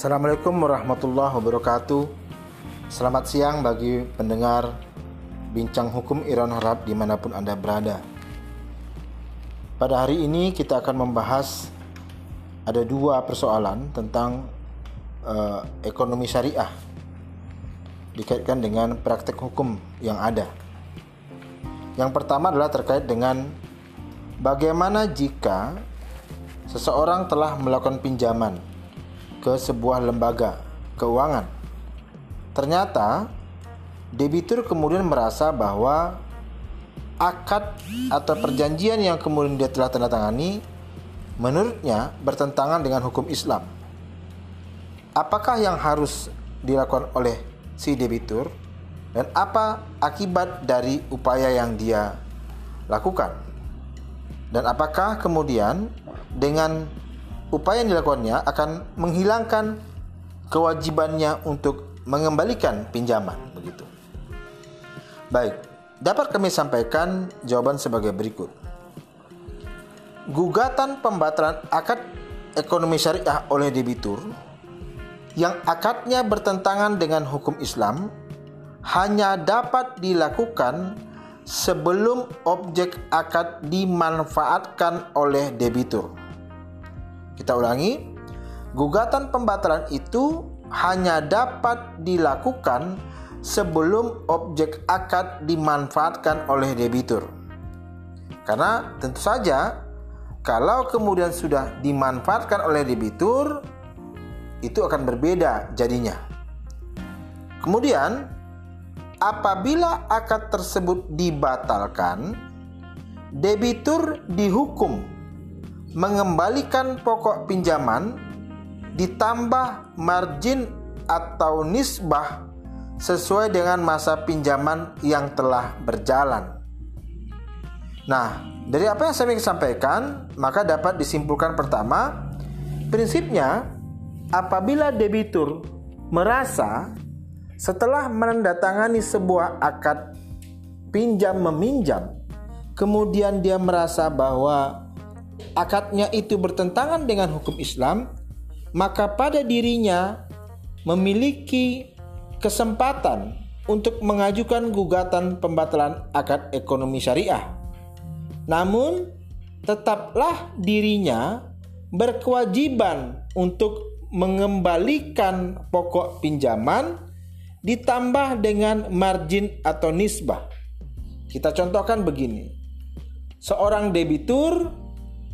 Assalamualaikum warahmatullahi wabarakatuh. Selamat siang bagi pendengar Bincang Hukum Iran Harap di mana pun Anda berada. Pada hari ini kita akan membahas ada dua persoalan tentang uh, ekonomi syariah dikaitkan dengan praktek hukum yang ada. Yang pertama adalah terkait dengan bagaimana jika seseorang telah melakukan pinjaman ke sebuah lembaga keuangan. Ternyata debitur kemudian merasa bahwa akad atau perjanjian yang kemudian dia telah tanda tangani menurutnya bertentangan dengan hukum Islam. Apakah yang harus dilakukan oleh si debitur dan apa akibat dari upaya yang dia lakukan? Dan apakah kemudian dengan upaya yang dilakukannya akan menghilangkan kewajibannya untuk mengembalikan pinjaman begitu. Baik, dapat kami sampaikan jawaban sebagai berikut. Gugatan pembatalan akad ekonomi syariah oleh debitur yang akadnya bertentangan dengan hukum Islam hanya dapat dilakukan sebelum objek akad dimanfaatkan oleh debitur. Kita ulangi, gugatan pembatalan itu hanya dapat dilakukan sebelum objek akad dimanfaatkan oleh debitur. Karena tentu saja kalau kemudian sudah dimanfaatkan oleh debitur itu akan berbeda jadinya. Kemudian apabila akad tersebut dibatalkan, debitur dihukum mengembalikan pokok pinjaman ditambah margin atau nisbah sesuai dengan masa pinjaman yang telah berjalan. Nah, dari apa yang saya ingin sampaikan, maka dapat disimpulkan pertama, prinsipnya apabila debitur merasa setelah menandatangani sebuah akad pinjam meminjam, kemudian dia merasa bahwa akadnya itu bertentangan dengan hukum Islam, maka pada dirinya memiliki kesempatan untuk mengajukan gugatan pembatalan akad ekonomi syariah. Namun, tetaplah dirinya berkewajiban untuk mengembalikan pokok pinjaman ditambah dengan margin atau nisbah. Kita contohkan begini. Seorang debitur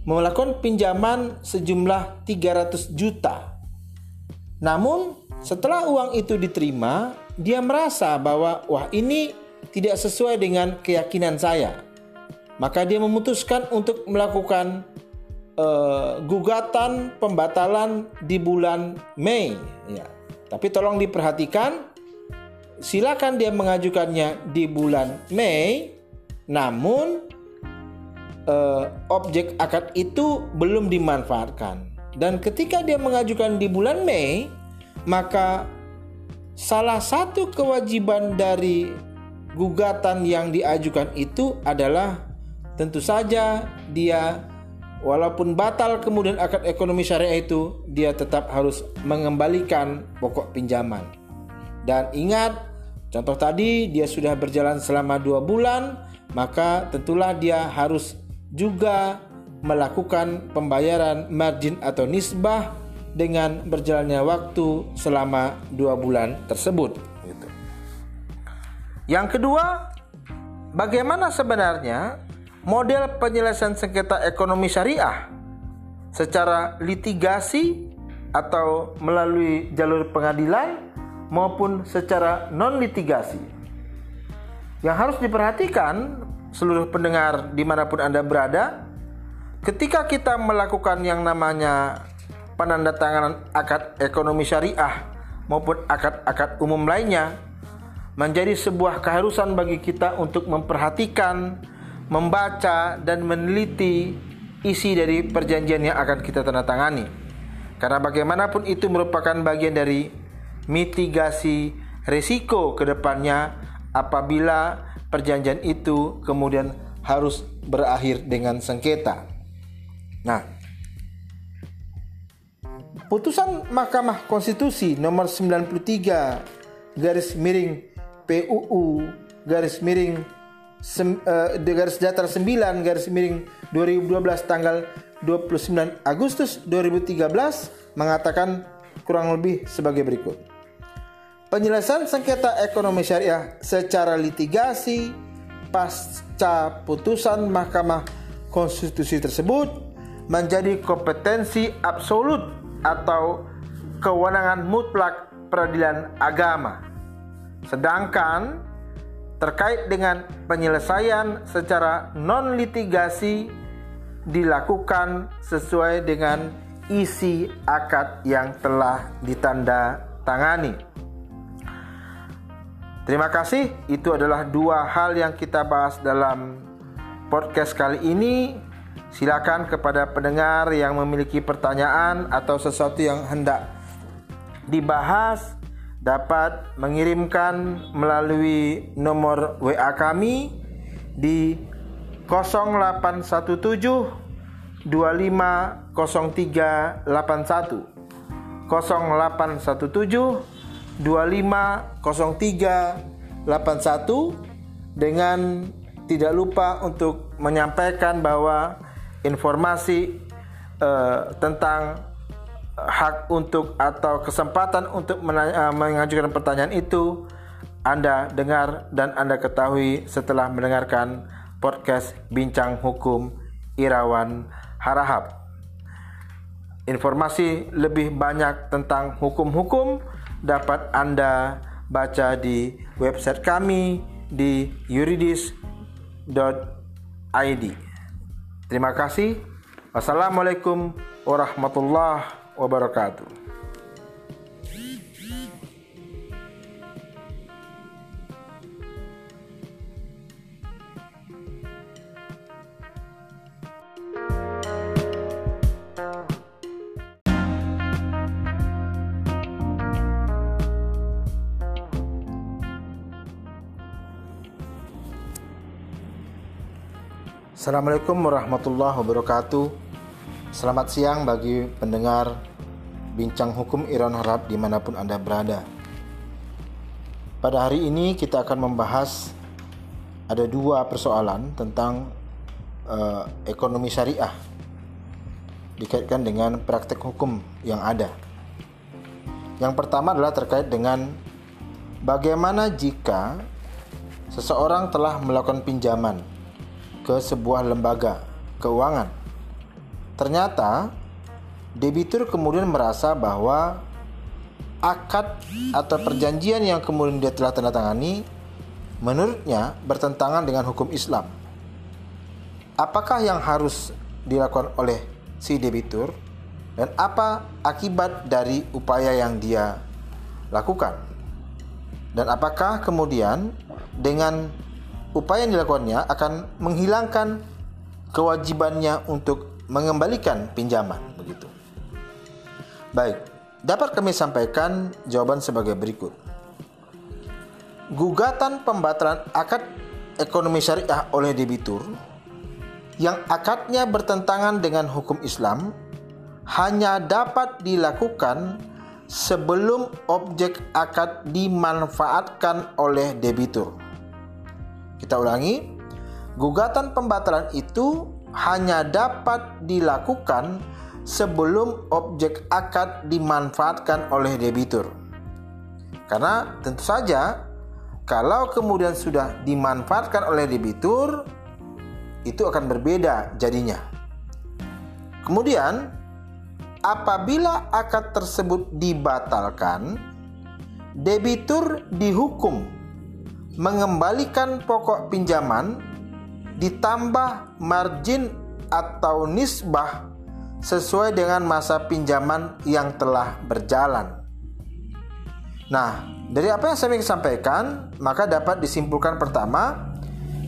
melakukan pinjaman sejumlah 300 juta. Namun, setelah uang itu diterima, dia merasa bahwa wah ini tidak sesuai dengan keyakinan saya. Maka dia memutuskan untuk melakukan uh, gugatan pembatalan di bulan Mei. Ya. Tapi tolong diperhatikan, silakan dia mengajukannya di bulan Mei, namun uh, objek akad itu belum dimanfaatkan. Dan ketika dia mengajukan di bulan Mei, maka salah satu kewajiban dari gugatan yang diajukan itu adalah tentu saja dia walaupun batal kemudian akad ekonomi syariah itu dia tetap harus mengembalikan pokok pinjaman. Dan ingat contoh tadi dia sudah berjalan selama dua bulan maka tentulah dia harus juga melakukan pembayaran margin atau nisbah dengan berjalannya waktu selama dua bulan tersebut. Gitu. Yang kedua, bagaimana sebenarnya model penyelesaian sengketa ekonomi syariah secara litigasi atau melalui jalur pengadilan maupun secara non litigasi. Yang harus diperhatikan seluruh pendengar di mana pun Anda berada, ketika kita melakukan yang namanya penandatanganan akad ekonomi syariah maupun akad-akad umum lainnya, menjadi sebuah keharusan bagi kita untuk memperhatikan, membaca, dan meneliti isi dari perjanjian yang akan kita tandatangani. Karena bagaimanapun itu merupakan bagian dari mitigasi risiko ke depannya apabila perjanjian itu kemudian harus berakhir dengan sengketa. Nah, Putusan Mahkamah Konstitusi nomor 93 garis miring PUU garis miring sem, uh, garis datar 9 garis miring 2012 tanggal 29 Agustus 2013 mengatakan kurang lebih sebagai berikut. Penyelesaian sengketa ekonomi syariah secara litigasi pasca putusan Mahkamah Konstitusi tersebut menjadi kompetensi absolut atau kewenangan mutlak peradilan agama. Sedangkan terkait dengan penyelesaian secara non litigasi dilakukan sesuai dengan isi akad yang telah ditanda tangani. Terima kasih, itu adalah dua hal yang kita bahas dalam podcast kali ini. Silakan kepada pendengar yang memiliki pertanyaan atau sesuatu yang hendak dibahas dapat mengirimkan melalui nomor WA kami di 0817 250381 0817 250381 dengan tidak lupa untuk menyampaikan bahwa informasi uh, tentang hak untuk atau kesempatan untuk menanya, uh, mengajukan pertanyaan itu Anda dengar dan Anda ketahui setelah mendengarkan podcast Bincang Hukum Irawan Harahap. Informasi lebih banyak tentang hukum-hukum dapat Anda baca di website kami di yuridis.id. Terima kasih. Wassalamualaikum warahmatullahi wabarakatuh. Assalamualaikum warahmatullahi wabarakatuh. Selamat siang bagi pendengar Bincang Hukum Iran Harap di mana pun Anda berada. Pada hari ini kita akan membahas Ada dua persoalan tentang uh, ekonomi syariah Dikaitkan dengan praktek hukum yang ada. Yang pertama adalah terkait dengan Bagaimana jika seseorang telah melakukan pinjaman ke sebuah lembaga keuangan. Ternyata debitur kemudian merasa bahwa akad atau perjanjian yang kemudian dia telah tanda tangani menurutnya bertentangan dengan hukum Islam. Apakah yang harus dilakukan oleh si debitur dan apa akibat dari upaya yang dia lakukan? Dan apakah kemudian dengan upaya yang dilakukannya akan menghilangkan kewajibannya untuk mengembalikan pinjaman begitu. Baik, dapat kami sampaikan jawaban sebagai berikut. Gugatan pembatalan akad ekonomi syariah oleh debitur yang akadnya bertentangan dengan hukum Islam hanya dapat dilakukan sebelum objek akad dimanfaatkan oleh debitur. Kita ulangi, gugatan pembatalan itu hanya dapat dilakukan sebelum objek akad dimanfaatkan oleh debitur. Karena tentu saja kalau kemudian sudah dimanfaatkan oleh debitur itu akan berbeda jadinya. Kemudian apabila akad tersebut dibatalkan, debitur dihukum mengembalikan pokok pinjaman ditambah margin atau nisbah sesuai dengan masa pinjaman yang telah berjalan. Nah, dari apa yang saya sampaikan, maka dapat disimpulkan pertama,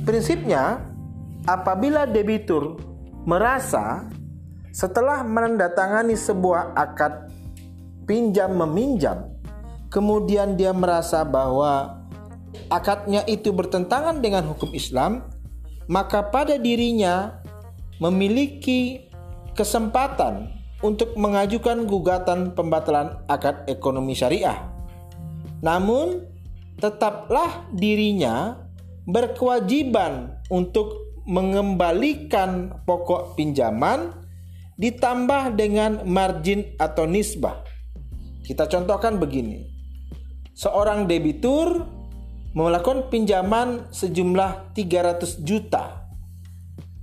prinsipnya apabila debitur merasa setelah menandatangani sebuah akad pinjam meminjam, kemudian dia merasa bahwa akadnya itu bertentangan dengan hukum Islam, maka pada dirinya memiliki kesempatan untuk mengajukan gugatan pembatalan akad ekonomi syariah. Namun, tetaplah dirinya berkewajiban untuk mengembalikan pokok pinjaman ditambah dengan margin atau nisbah. Kita contohkan begini. Seorang debitur melakukan pinjaman sejumlah 300 juta.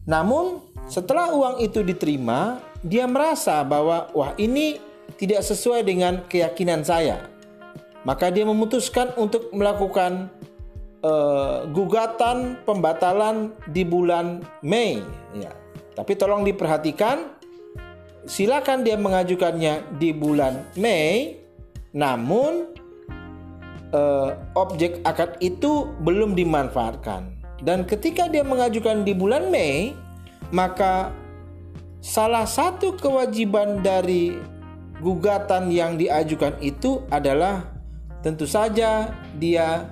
Namun, setelah uang itu diterima, dia merasa bahwa wah ini tidak sesuai dengan keyakinan saya. Maka dia memutuskan untuk melakukan uh, gugatan pembatalan di bulan Mei. Ya. Tapi tolong diperhatikan silakan dia mengajukannya di bulan Mei, namun eh, objek akad itu belum dimanfaatkan. Dan ketika dia mengajukan di bulan Mei, maka salah satu kewajiban dari gugatan yang diajukan itu adalah tentu saja dia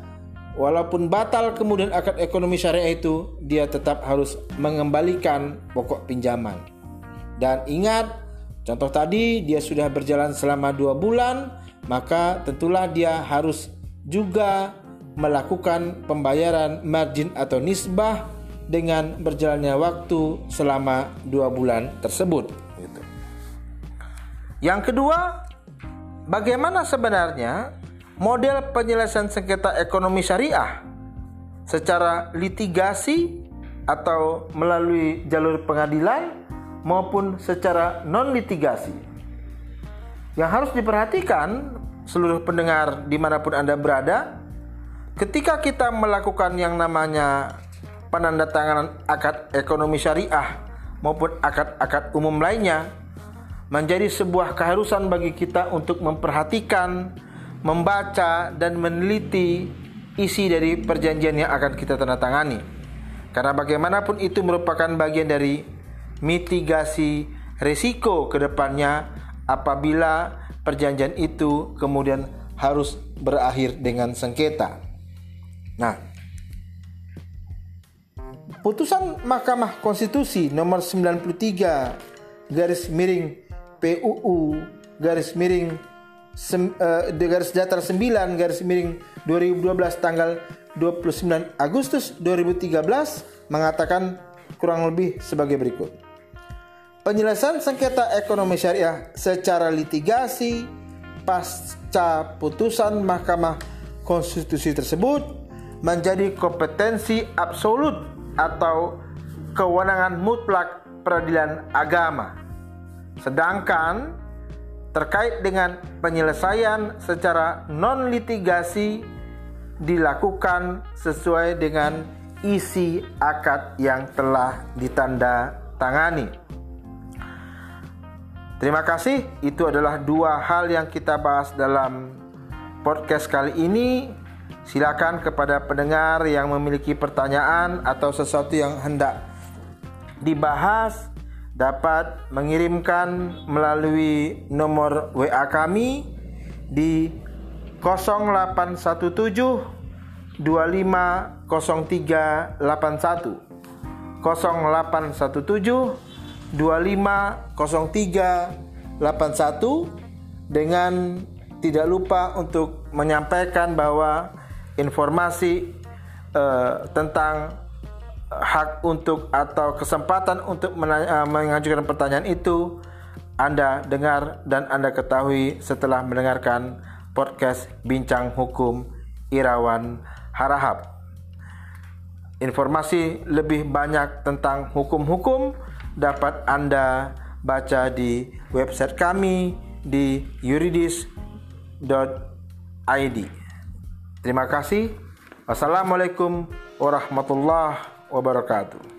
walaupun batal kemudian akad ekonomi syariah itu dia tetap harus mengembalikan pokok pinjaman. Dan ingat Contoh tadi dia sudah berjalan selama dua bulan, maka tentulah dia harus juga melakukan pembayaran margin atau nisbah dengan berjalannya waktu selama dua bulan tersebut. Gitu. Yang kedua, bagaimana sebenarnya model penyelesaian sengketa ekonomi syariah secara litigasi atau melalui jalur pengadilan maupun secara non litigasi. Yang harus diperhatikan seluruh pendengar di mana pun Anda berada, ketika kita melakukan yang namanya penandatanganan akad ekonomi syariah maupun akad-akad umum lainnya, menjadi sebuah keharusan bagi kita untuk memperhatikan, membaca, dan meneliti isi dari perjanjian yang akan kita tanda tangani. Karena bagaimanapun itu merupakan bagian dari mitigasi risiko ke depannya apabila perjanjian itu kemudian harus berakhir dengan sengketa. Nah, putusan Mahkamah Konstitusi nomor 93 garis miring PUU garis miring sem, uh, garis datar 9 garis miring 2012 tanggal 29 Agustus 2013 mengatakan kurang lebih sebagai berikut penyelesaian sengketa ekonomi syariah secara litigasi pasca putusan Mahkamah Konstitusi tersebut menjadi kompetensi absolut atau kewenangan mutlak peradilan agama. Sedangkan terkait dengan penyelesaian secara non litigasi dilakukan sesuai dengan isi akad yang telah ditanda tangani. Terima kasih. Itu adalah dua hal yang kita bahas dalam podcast kali ini. Silakan kepada pendengar yang memiliki pertanyaan atau sesuatu yang hendak dibahas dapat mengirimkan melalui nomor WA kami di 0817 250381 0817 250381 dengan tidak lupa untuk menyampaikan bahwa informasi uh, tentang hak untuk atau kesempatan untuk menanya, uh, mengajukan pertanyaan itu Anda dengar dan Anda ketahui setelah mendengarkan podcast Bincang Hukum Irawan Harahap. Informasi lebih banyak tentang hukum-hukum dapat Anda baca di website kami di yuridis.id. Terima kasih. Wassalamualaikum warahmatullahi wabarakatuh.